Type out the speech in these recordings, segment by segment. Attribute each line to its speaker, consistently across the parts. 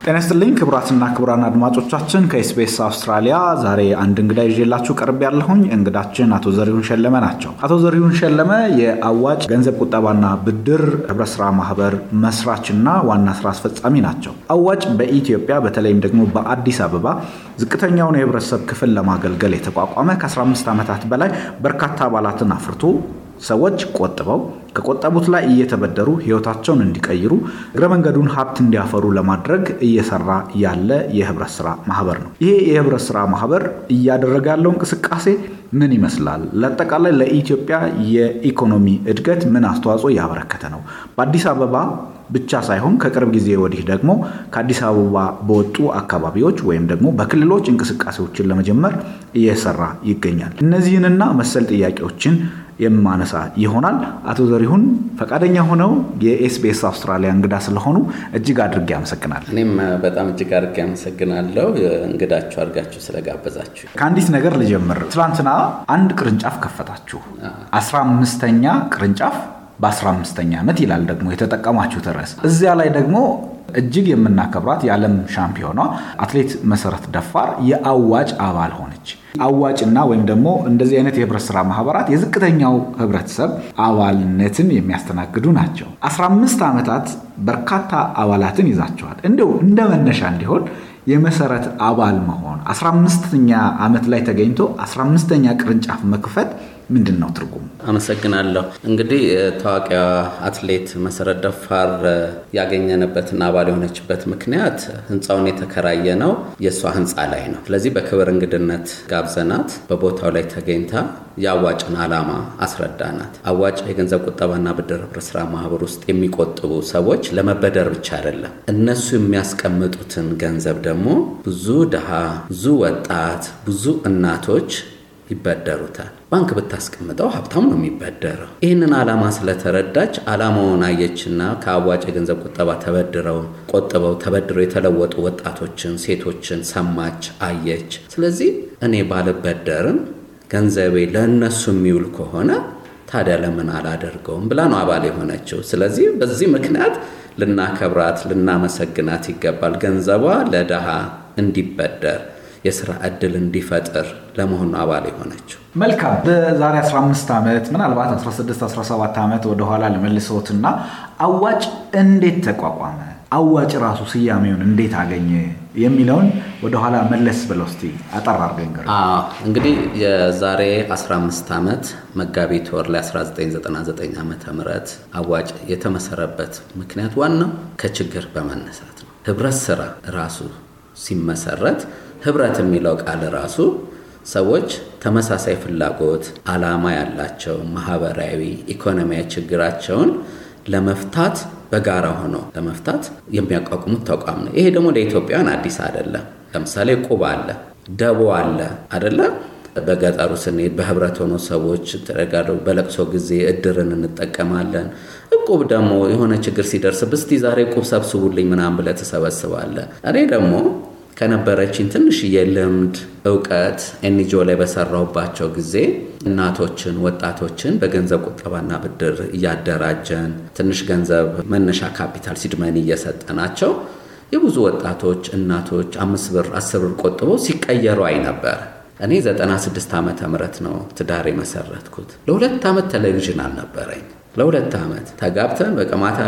Speaker 1: ጤና ይስጥልኝ ክቡራትና ክቡራን አድማጮቻችን ከኤስቢኤስ አውስትራሊያ ዛሬ አንድ እንግዳ ይዤላችሁ ቀርብ ያለሁኝ እንግዳችን አቶ ዘሪሁን ሸለመ ናቸው። አቶ ዘሪሁን ሸለመ የአዋጭ ገንዘብ ቁጠባና ብድር ህብረት ስራ ማህበር መስራችና ዋና ስራ አስፈጻሚ ናቸው። አዋጭ በኢትዮጵያ በተለይም ደግሞ በአዲስ አበባ ዝቅተኛውን የህብረተሰብ ክፍል ለማገልገል የተቋቋመ ከ15 ዓመታት በላይ በርካታ አባላትን አፍርቶ ሰዎች ቆጥበው ከቆጠቡት ላይ እየተበደሩ ህይወታቸውን እንዲቀይሩ እግረ መንገዱን ሀብት እንዲያፈሩ ለማድረግ እየሰራ ያለ የህብረት ስራ ማህበር ነው። ይሄ የህብረት ስራ ማህበር እያደረገ ያለው እንቅስቃሴ ምን ይመስላል? ለአጠቃላይ ለኢትዮጵያ የኢኮኖሚ እድገት ምን አስተዋጽኦ እያበረከተ ነው? በአዲስ አበባ ብቻ ሳይሆን ከቅርብ ጊዜ ወዲህ ደግሞ ከአዲስ አበባ በወጡ አካባቢዎች ወይም ደግሞ በክልሎች እንቅስቃሴዎችን ለመጀመር እየሰራ ይገኛል። እነዚህንና መሰል ጥያቄዎችን የማነሳ ይሆናል። አቶ ዘሪሁን ፈቃደኛ ሆነው የኤስቢኤስ አውስትራሊያ እንግዳ ስለሆኑ እጅግ አድርጌ አመሰግናለሁ።
Speaker 2: እኔም በጣም እጅግ አድርጌ አመሰግናለሁ እንግዳችሁ አድርጋችሁ ስለጋበዛችሁ።
Speaker 1: ከአንዲት ነገር ልጀምር። ትናንትና አንድ ቅርንጫፍ ከፈታችሁ፣ አስራ አምስተኛ ቅርንጫፍ በአስራ አምስተኛ ዓመት ይላል ደግሞ የተጠቀማችሁት ርዕስ። እዚያ ላይ ደግሞ እጅግ የምናከብራት የዓለም ሻምፒዮኗ አትሌት መሰረት ደፋር የአዋጭ አባል ሆነች። አዋጭና ወይም ደግሞ እንደዚህ አይነት የህብረት ስራ ማህበራት የዝቅተኛው ህብረተሰብ አባልነትን የሚያስተናግዱ ናቸው። 15 ዓመታት በርካታ አባላትን ይዛቸዋል። እንደው እንደ መነሻ እንዲሆን የመሰረት አባል መሆን 15ኛ ዓመት ላይ ተገኝቶ 15ኛ ቅርንጫፍ መክፈት ምንድን ነው ትርጉሙ?
Speaker 2: አመሰግናለሁ። እንግዲህ ታዋቂዋ አትሌት መሰረት ደፋር ያገኘንበትና አባል የሆነችበት ምክንያት ህንፃውን የተከራየ ነው የእሷ ህንፃ ላይ ነው። ስለዚህ በክብር እንግድነት ጋብዘናት በቦታው ላይ ተገኝታ የአዋጭን ዓላማ አስረዳናት። አዋጭ የገንዘብ ቁጠባና ብድር ህብረት ስራ ማህበር ውስጥ የሚቆጥቡ ሰዎች ለመበደር ብቻ አይደለም፣ እነሱ የሚያስቀምጡትን ገንዘብ ደግሞ ብዙ ድሃ፣ ብዙ ወጣት፣ ብዙ እናቶች ይበደሩታል። ባንክ ብታስቀምጠው ሀብታም ነው የሚበደረው። ይህንን ዓላማ ስለተረዳች ዓላማውን አየችና ከአዋጭ የገንዘብ ቁጠባ ተበድረው ቆጥበው ተበድረው የተለወጡ ወጣቶችን፣ ሴቶችን ሰማች፣ አየች። ስለዚህ እኔ ባልበደርም ገንዘቤ ለእነሱ የሚውል ከሆነ ታዲያ ለምን አላደርገውም ብላ ነው አባል የሆነችው። ስለዚህ በዚህ ምክንያት ልናከብራት፣ ልናመሰግናት ይገባል። ገንዘቧ ለድሃ እንዲበደር የስራ እድል እንዲፈጥር ለመሆኑ አባል የሆነችው።
Speaker 1: መልካም። በዛሬ 15 ዓመት ምናልባት 16 17 ዓመት ወደኋላ ለመልሰዎትና አዋጭ እንዴት ተቋቋመ? አዋጭ ራሱ ስያሜውን እንዴት አገኘ የሚለውን ወደኋላ መለስ ብለው እስኪ አጠር አድርገን
Speaker 2: እንግዲህ የዛሬ 15 ዓመት መጋቢት ወር ላይ 1999 ዓ ም አዋጭ የተመሰረበት ምክንያት ዋናው ከችግር በመነሳት ነው። ህብረት ስራ ራሱ ሲመሰረት ህብረት የሚለው ቃል ራሱ ሰዎች ተመሳሳይ ፍላጎት፣ ዓላማ ያላቸው ማህበራዊ፣ ኢኮኖሚያዊ ችግራቸውን ለመፍታት በጋራ ሆነው ለመፍታት የሚያቋቁሙት ተቋም ነው። ይሄ ደግሞ ለኢትዮጵያውያን አዲስ አይደለም። ለምሳሌ ቁብ አለ፣ ደቦ አለ አይደለም። በገጠሩ ስንሄድ በህብረት ሆኖ ሰዎች ተደጋግለው በለቅሶ ጊዜ እድርን እንጠቀማለን። እቁብ ደግሞ የሆነ ችግር ሲደርስ እስቲ ዛሬ እቁብ ሰብስቡልኝ ምናምን ብለህ ትሰበስባለህ። እኔ ደግሞ ከነበረችኝ ትንሽዬ ልምድ እውቀት NGO ላይ በሰራሁባቸው ጊዜ እናቶችን፣ ወጣቶችን በገንዘብ ቁጠባና ብድር እያደራጀን ትንሽ ገንዘብ መነሻ ካፒታል seed money እየሰጠናቸው የብዙ ወጣቶች እናቶች አምስት ብር አስር ብር ቆጥበው ሲቀየሩ አይ ነበር። እኔ 96 ዓመተ ምህረት ነው ትዳር የመሰረትኩት። ለሁለት ዓመት ቴሌቪዥን አልነበረኝ። ለሁለት ዓመት ተጋብተን በቃ ማታ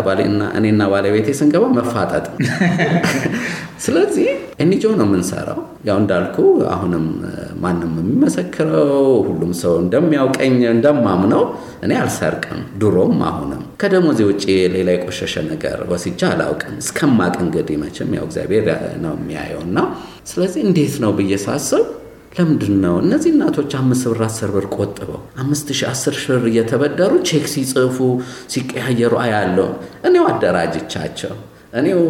Speaker 2: እኔና ባለቤቴ ስንገባ መፋጠጥ ስለዚህ ኤንጂኦ ነው የምንሰራው። ያው እንዳልኩ አሁንም ማንም የሚመሰክረው ሁሉም ሰው እንደሚያውቀኝ እንደማምነው እኔ አልሰርቅም፣ ድሮም አሁንም ከደሞዜ ውጭ ሌላ የቆሸሸ ነገር ወስጃ አላውቅም። እስከማቅ እንግዲህ መቼም ያው እግዚአብሔር ነው የሚያየው እና ስለዚህ እንዴት ነው ብዬ ሳስብ ለምንድን ነው እነዚህ እናቶች አምስት ብር አስር ብር ቆጥበው አምስት ሺህ አስር ሺህ እየተበደሩ ቼክ ሲጽፉ ሲቀያየሩ አያለው። እኔው አደራጅቻቸው እኔው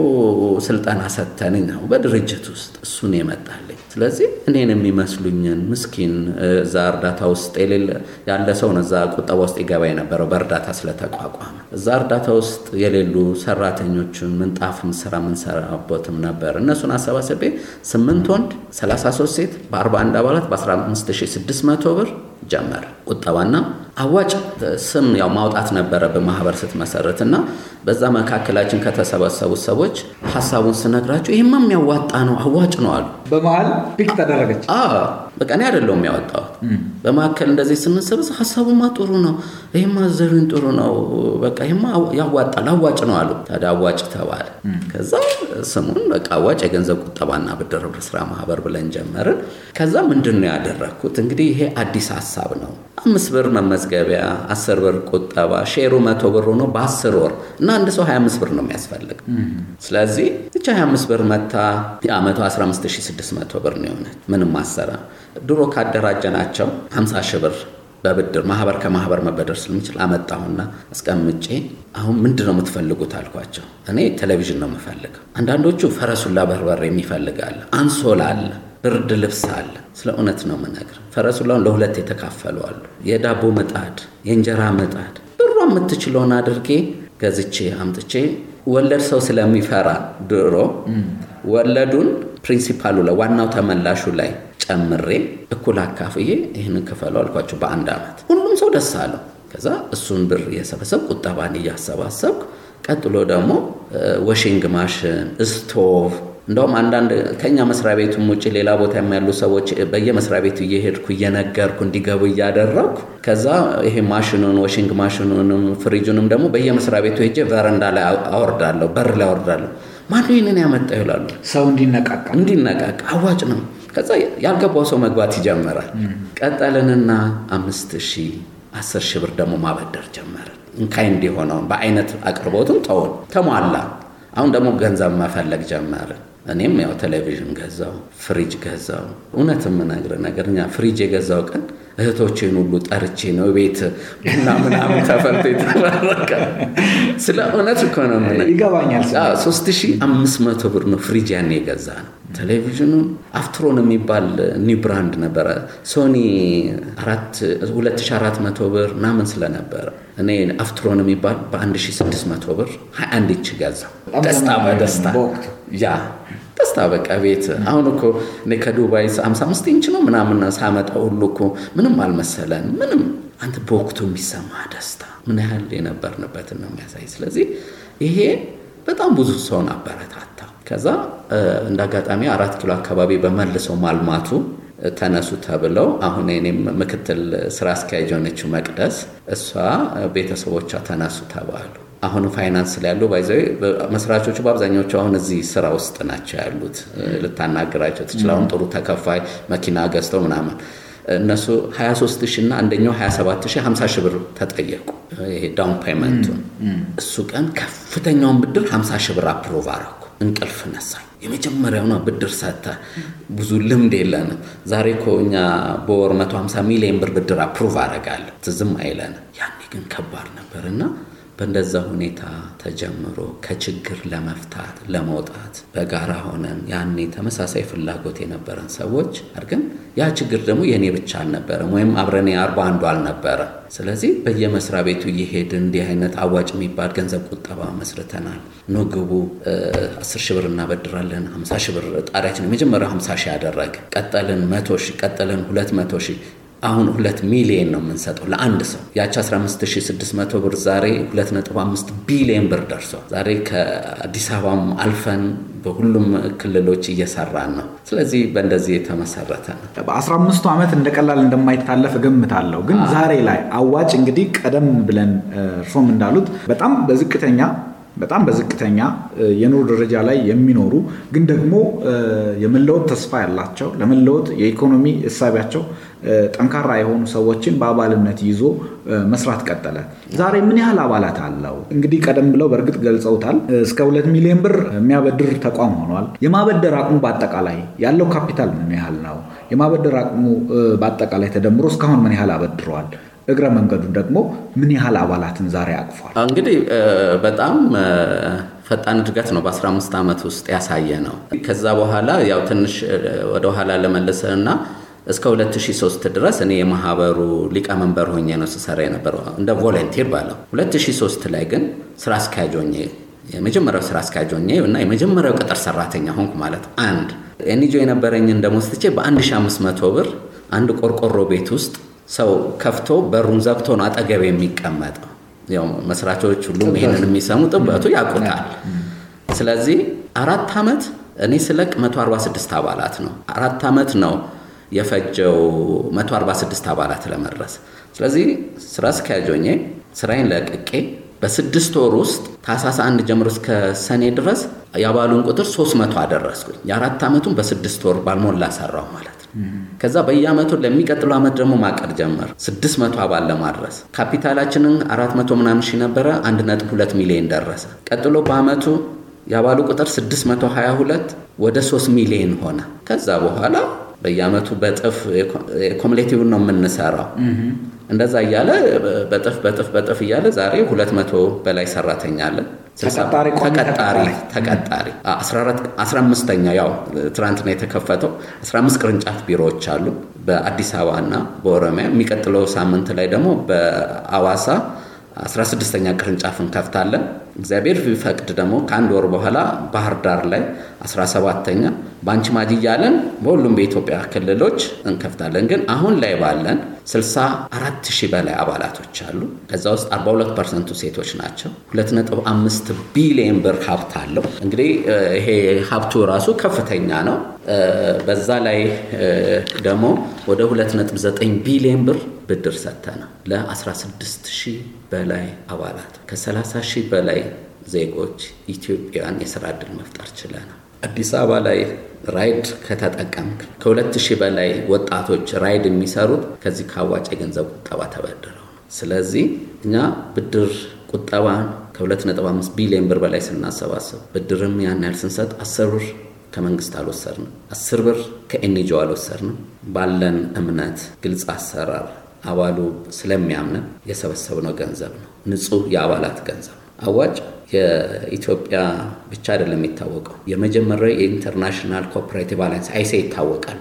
Speaker 2: ስልጠና ሰተንኝ ነው በድርጅት ውስጥ እሱን የመጣልኝ። ስለዚህ እኔን የሚመስሉኝን ምስኪን እዛ እርዳታ ውስጥ የሌለ ያለ ሰው ነው እዛ ቁጠባ ውስጥ ይገባ የነበረው በእርዳታ ስለተቋቋመ እዛ እርዳታ ውስጥ የሌሉ ሰራተኞችን ምንጣፍም ስራ ምንሰራበትም ነበር። እነሱን አሰባስቤ ስምንት ወንድ 33 ሴት በ41 አባላት በ15600 ብር ጀመረ ቁጠባና አዋጭ ስም ያው ማውጣት ነበረብን ማህበር ስትመሰረት እና በዛ መካከላችን ከተሰበሰቡት ሰዎች ሀሳቡን ስነግራቸው ይህማ የሚያዋጣ ነው አዋጭ ነው አሉ።
Speaker 1: በመሀል ፒክ ተደረገች።
Speaker 2: በቃ እኔ አይደለሁም የሚያወጣው በመካከል እንደዚህ ስንሰበሰብ ሀሳቡማ ጥሩ ነው፣ ይህማ ዘሪን ጥሩ ነው፣ በቃ ይህማ ያዋጣል አዋጭ ነው አሉ። ታዲያ አዋጭ ተባለ። ከዛ ስሙን በቃ አዋጭ የገንዘብ ቁጠባና ብድር ስራ ማህበር ብለን ጀመርን። ከዛ ምንድን ነው ያደረግኩት እንግዲህ ይሄ አዲስ ሀሳብ ነው። አምስት ብር መመዝገቢያ፣ አስር ብር ቁጠባ፣ ሼሩ መቶ ብር ሆኖ በአስር ወር እና አንድ ሰው 25 ብር ነው የሚያስፈልግ። ስለዚህ ብቻ 25 ብር መታ የአመቱ 15600 ብር ነው የሆነች ምንም አሰራ ድሮ ካደራጀናቸው 50 ሺህ ብር በብድር ማህበር ከማህበር መበደር ስለሚችል አመጣሁና አስቀምጬ አሁን ምንድን ነው የምትፈልጉት አልኳቸው። እኔ ቴሌቪዥን ነው የምፈልገው። አንዳንዶቹ ፈረሱላ በርበሬ የሚፈልጋለ፣ አንሶላ አለ፣ ብርድ ልብስ አለ። ስለ እውነት ነው የምነግር። ፈረሱላውን ለሁለት የተካፈሉ አሉ። የዳቦ ምጣድ፣ የእንጀራ ምጣድ ብሯ የምትችለውን አድርጌ ገዝቼ አምጥቼ ወለድ ሰው ስለሚፈራ ድሮ ወለዱን principal ኡ ላይ ዋናው ተመላሹ ላይ ጨምሬ እኩል አካፍዬ ይህንን ክፈሉ አልኳቸው። በአንድ ዓመት ሁሉም ሰው ደስ አለው። ከዛ እሱን ብር እየሰበሰብ ቁጠባን እያሰባሰብኩ ቀጥሎ ደግሞ washing machine፣ stove እንደውም አንዳንድ ከኛ መስሪያ ቤቱም ውጭ ሌላ ቦታ ያሉ ሰዎች በየመስሪያ ቤቱ እየሄድኩ እየነገርኩ እንዲገቡ እያደረግኩ ከዛ ይሄ machine ኡን washing machine ኡንም fridge ኡንም ደግሞ በየመስሪያ ቤቱ ሄጄ veranda ላይ አወርዳለሁ፣ በር ላይ አወርዳለሁ። ማን ይህንን ያመጣ ይላሉ።
Speaker 1: ሰው እንዲነቃቃ
Speaker 2: እንዲነቃቃ አዋጭ ነው። ከዛ ያልገባው ሰው መግባት ይጀምራል። ቀጠልንና አምስት ሺህ አስር ሺህ ብር ደግሞ ማበደር ጀመርን። እንካይ እንዲሆነውን በአይነት አቅርቦትም ተውን ተሟላ። አሁን ደግሞ ገንዘብ መፈለግ ጀመርን። እኔም ያው ቴሌቪዥን ገዛው፣ ፍሪጅ ገዛው። እውነት የምነግርህ ነገር እኛ ፍሪጅ የገዛው ቀን እህቶቼን ሁሉ ጠርቼ ነው ቤት ቡና ምናምን ተፈልቶ የተመረቀ። ስለ እውነት እኮ ነው
Speaker 1: ይገባኛል።
Speaker 2: ሶስት ሺህ አምስት መቶ ብር ነው ፍሪጅ ያኔ የገዛ ነው። ቴሌቪዥኑን አፍትሮን የሚባል new brand ነበረ። ሶኒ 2400 ብር ምናምን ስለነበረ እኔ አፍትሮን የሚባል በ1600 ብር 21 ኢንች ገዛው። ደስታ በደስታ ያ ደስታ በቃ ቤት አሁን እኮ እኔ ከዱባይ 55 ኢንች ነው ምናምን ሳመጣ ሁሉ እኮ ምንም አልመሰለን። ምንም አንተ በወቅቱ የሚሰማ ደስታ ምን ያህል የነበርንበትን ነው የሚያሳይ። ስለዚህ ይሄ በጣም ብዙ ሰውን አበረታታ። ከዛ እንደ አጋጣሚ አራት ኪሎ አካባቢ በመልሰው ማልማቱ ተነሱ ተብለው አሁን እኔም ምክትል ስራ አስኪያጅ የሆነችው መቅደስ እሷ ቤተሰቦቿ ተነሱ ተባሉ። አሁን ፋይናንስ ላይ ያሉ ባይዘ መስራቾቹ በአብዛኛዎቹ አሁን እዚህ ስራ ውስጥ ናቸው ያሉት። ልታናገራቸው ትችል። አሁን ጥሩ ተከፋይ መኪና ገዝተው ምናምን እነሱ 23 ሺህ እና አንደኛው 27 ሺህ 50 ሺህ ብር ተጠየቁ። ይሄ down payment ኡን እሱ ቀን ከፍተኛውን ብድር 50 ሺህ ብር approve አረኩ። እንቅልፍ ነሳኝ። የመጀመሪያው ነው ብድር ሰጥተ ብዙ ልምድ የለንም። ዛሬ እኮ እኛ በወር 150 ሚሊዮን ብር ብድር approve አረጋለሁ ትዝም አይለንም። ያኔ ግን ከባድ ነበር እና በእንደዛ ሁኔታ ተጀምሮ ከችግር ለመፍታት ለመውጣት በጋራ ሆነን ያኔ ተመሳሳይ ፍላጎት የነበረን ሰዎች አድርገን ያ ችግር ደግሞ የእኔ ብቻ አልነበረም፣ ወይም አብረን አርባ አንዱ አልነበረም። ስለዚህ በየመስሪያ ቤቱ እየሄድን እንዲህ አይነት አዋጭ የሚባል ገንዘብ ቁጠባ መስርተናል። ኑ ግቡ፣ አስር ሺህ ብር እናበድራለን። ሀምሳ ሺህ ብር ጣሪያችን የመጀመሪያው ሀምሳ ሺህ ያደረግን ቀጠልን፣ መቶ ሺህ ቀጠልን፣ ሁለት መቶ ሺህ አሁን ሁለት ሚሊየን ነው የምንሰጠው ለአንድ ሰው። ያቺ 15600 ብር ዛሬ 2.5 ቢሊየን ብር ደርሷል። ዛሬ ከአዲስ አበባም አልፈን በሁሉም ክልሎች እየሰራን ነው። ስለዚህ በእንደዚህ የተመሰረተ ነው።
Speaker 1: በ15ቱ ዓመት እንደ ቀላል እንደማይታለፍ እገምታለሁ። ግን ዛሬ ላይ አዋጭ እንግዲህ ቀደም ብለን እርሶም እንዳሉት በጣም በዝቅተኛ በጣም በዝቅተኛ የኑሮ ደረጃ ላይ የሚኖሩ ግን ደግሞ የመለወጥ ተስፋ ያላቸው ለመለወጥ የኢኮኖሚ እሳቢያቸው ጠንካራ የሆኑ ሰዎችን በአባልነት ይዞ መስራት ቀጠለ። ዛሬ ምን ያህል አባላት አለው? እንግዲህ ቀደም ብለው በእርግጥ ገልጸውታል። እስከ ሁለት ሚሊዮን ብር የሚያበድር ተቋም ሆኗል። የማበደር አቅሙ በአጠቃላይ ያለው ካፒታል ምን ያህል ነው? የማበደር አቅሙ በአጠቃላይ ተደምሮ እስካሁን ምን ያህል አበድረዋል? እግረ መንገዱን ደግሞ ምን ያህል አባላትን ዛሬ አቅፏል?
Speaker 2: እንግዲህ በጣም ፈጣን እድገት ነው በ15 ዓመት ውስጥ ያሳየ ነው። ከዛ በኋላ ያው ትንሽ ወደኋላ ለመልስና እስከ 2003 ድረስ እኔ የማህበሩ ሊቀመንበር ሆኜ ነው ስሰራ የነበረው እንደ volunteer ባለው። 2003 ላይ ግን ስራ አስኪያጅ ሆኜ የመጀመሪያው ስራ አስኪያጅ ሆኜ እና የመጀመሪያው ቅጥር ሰራተኛ ሆንኩ ማለት አንድ NGO የነበረኝን ደሞዝ ትቼ በ1500 ብር አንድ ቆርቆሮ ቤት ውስጥ ሰው ከፍቶ በሩን ዘግቶ ነው አጠገብ የሚቀመጠው። ያው መስራቾች ሁሉም ይሄንን የሚሰሙ ጥበቱ ያውቁታል። ስለዚህ አራት ዓመት እኔ ስለቅ 146 አባላት ነው። አራት ዓመት ነው የፈጀው 146 አባላት ለመድረስ። ስለዚህ ስራ አስኪያጅ ሆኜ ስራዬን ለቅቄ በስድስት ወር ውስጥ ታህሳስ አንድ ጀምሮ እስከ ሰኔ ድረስ የአባሉን ቁጥር 300 አደረስኩኝ። የአራት ዓመቱን በስድስት ወር ባልሞላ ሰራው ማለት ነው። ከዛ በየአመቱ ለሚቀጥለው ዓመት ደግሞ ማቀድ ጀመር 600 አባል ለማድረስ ካፒታላችንን 400 ምናምን ሺህ ነበረ 1.2 ሚሊዮን ደረሰ። ቀጥሎ በአመቱ የአባሉ ቁጥር 622 ወደ 3 ሚሊዮን ሆነ። ከዛ በኋላ በየአመቱ በጥፍ ኮሙሌቲቭን ነው የምንሰራው። እንደዛ እያለ በጥፍ በጥፍ በጥፍ እያለ ዛሬ 200 በላይ ሰራተኛ አለን።
Speaker 1: ተቀጣሪ
Speaker 2: ተቀጣሪ 15ኛ ያው ትናንት ነው የተከፈተው 15 ቅርንጫፍ ቢሮዎች አሉ በአዲስ አበባ እና በኦሮሚያ። የሚቀጥለው ሳምንት ላይ ደግሞ በአዋሳ 16ኛ ቅርንጫፍ እንከፍታለን። እግዚአብሔር ቢፈቅድ ደግሞ ከአንድ ወር በኋላ ባህር ዳር ላይ 17ተኛ በአንቺ ማጅ እያለን በሁሉም በኢትዮጵያ ክልሎች እንከፍታለን። ግን አሁን ላይ ባለን 64 ሺህ በላይ አባላቶች አሉ። ከዛ ውስጥ 42 percent ኡ ሴቶች ናቸው። 2.5 ቢሊየን ብር ሀብት አለው። እንግዲህ ይሄ ሀብቱ ራሱ ከፍተኛ ነው። በዛ ላይ ደግሞ ወደ 2.9 ቢሊየን ብር ብድር ሰጥተናል ለ16 ሺህ በላይ አባላት ከ30 ሺህ በላይ ዜጎች ኢትዮጵያውያን የስራ ዕድል መፍጠር ችለናል። አዲስ አበባ ላይ ራይድ ከተጠቀምክ ከሁለት ሺህ በላይ ወጣቶች ራይድ የሚሰሩት ከዚህ ከአዋጭ የገንዘብ ቁጠባ ተበድረው ነው። ስለዚህ እኛ ብድር ቁጠባን ከ2.5 ቢሊዮን ብር በላይ ስናሰባስብ ብድርም ያን ያህል ስንሰጥ አስር ከመንግስት አልወሰድንም፣ አስር ብር ከ NGO አልወሰድንም። ባለን እምነት ግልጽ አሰራር አባሉ ስለሚያምንን የሰበሰብነው ገንዘብ ነው። ንጹህ የአባላት ገንዘብ ነው። አዋጭ የኢትዮጵያ ብቻ አይደለም የሚታወቀው። የመጀመሪያው የ International Cooperative Alliance ICA ይታወቃል።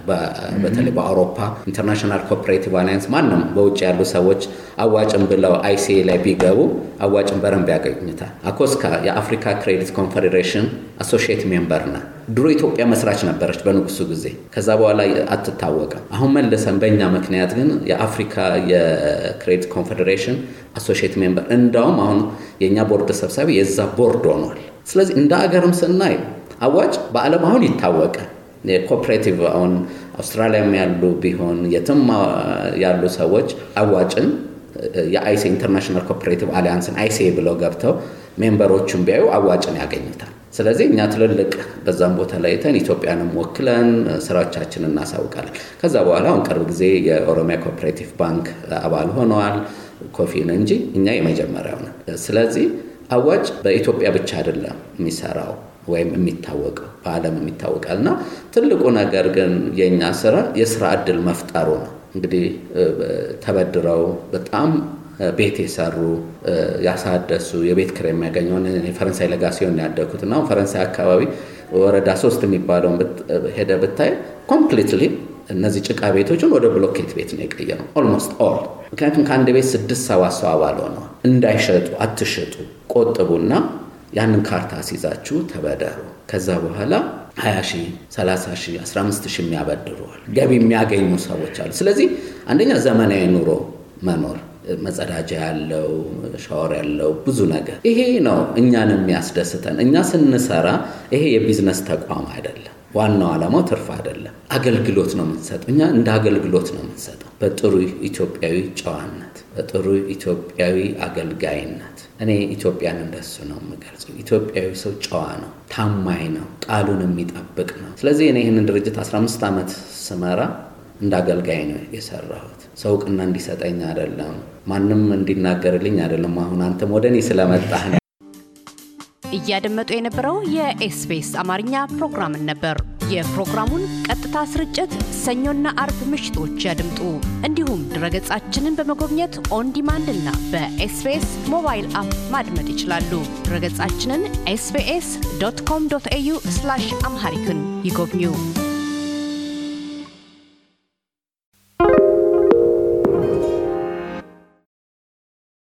Speaker 2: በተለይ በአውሮፓ International Cooperative Alliance ማንም በውጭ ያሉ ሰዎች አዋጭን ብለው ICA ላይ ቢገቡ አዋጭን በረንብ ያገኙታል። ACCOSCA የአፍሪካ credit confederation associate member ና ድሮ ኢትዮጵያ መስራች ነበረች በንጉሱ ጊዜ። ከዛ በኋላ አትታወቅም። አሁን መልሰን በእኛ ምክንያት ግን የአፍሪካ የ credit confederation associate member እንዳውም አሁን የእኛ ቦርድ ሰብሳቢ የዛ ቦርድ ሆኗል። ስለዚህ እንደ አገርም ስናይ አዋጭ በዓለም አሁን ይታወቃል። የ cooperative አሁን አውስትራሊያም ያሉ ቢሆን የትም ያሉ ሰዎች አዋጭን የ ICA International Cooperative Alliance ን ICA ብለው ገብተው member ኦቹን ቢያዩ አዋጭን ያገኙታል። ስለዚህ እኛ ትልልቅ በዛም ቦታ ላይ ተን ኢትዮጵያንም ወክለን ስራዎቻችን እናሳውቃለን። ከዛ በኋላ አሁን ቅርብ ጊዜ የኦሮሚያ cooperative ባንክ አባል ሆነዋል። ኮፊን እንጂ እኛ የመጀመሪያው ነን። ስለዚህ አዋጭ በኢትዮጵያ ብቻ አይደለም የሚሰራው ወይም የሚታወቀው በዓለም የሚታወቃል እና ትልቁ ነገር ግን የእኛ ስራ የስራ እድል መፍጠሩ ነው። እንግዲህ ተበድረው በጣም ቤት የሰሩ ያሳደሱ የቤት ኪራይ የሚያገኘውን የፈረንሳይ ለጋ ሲሆን ያደግኩት እና ፈረንሳይ አካባቢ ወረዳ ሶስት የሚባለውን ሄደህ ብታይ completely እነዚህ ጭቃ ቤቶችን ወደ ብሎኬት ቤት ነው የቀየረው almost all። ምክንያቱም ከአንድ ቤት ስድስት ሰባት ሰው አባል ሆነዋል። እንዳይሸጡ አትሽጡ፣ ቆጥቡና ያንን ካርታ አስይዛችሁ ተበደሩ። ከዛ በኋላ 20 ሺህ 30 ሺህ 15 ሺህ የሚያበድረዋል ገቢ የሚያገኙ ሰዎች አሉ። ስለዚህ አንደኛ ዘመናዊ ኑሮ መኖር መጸዳጃ ያለው ሻወር ያለው ብዙ ነገር ይሄ ነው እኛን የሚያስደስተን። እኛ ስንሰራ ይሄ የቢዝነስ ተቋም አይደለም። ዋናው ዓላማው ትርፍ አይደለም፣ አገልግሎት ነው የምንሰጠው። እኛ እንደ አገልግሎት ነው የምንሰጠው፣ በጥሩ ኢትዮጵያዊ ጨዋነት፣ በጥሩ ኢትዮጵያዊ አገልጋይነት። እኔ ኢትዮጵያን እንደሱ ነው የምገልጸው። ኢትዮጵያዊ ሰው ጨዋ ነው፣ ታማኝ ነው፣ ቃሉን የሚጠብቅ ነው። ስለዚህ እኔ ይህንን ድርጅት 15 ዓመት ስመራ እንደ አገልጋይ ነው የሰራሁት። ሰው እውቅና እንዲሰጠኝ አይደለም፣ ማንም እንዲናገርልኝ አይደለም። አሁን አንተም ወደ እኔ ስለመጣህ ነው።
Speaker 3: እያደመጡ የነበረው የ SBS አማርኛ ፕሮግራምን ነበር። የፕሮግራሙን ቀጥታ ስርጭት ሰኞና አርብ ምሽቶች ያድምጡ። እንዲሁም ድረገጻችንን በመጎብኘት on demand እና በ SBS mobile app ማድመጥ ይችላሉ። ድረገጻችንን SBS ዶት ኮም ዶት ኤዩ አምሃሪክን ይጎብኙ።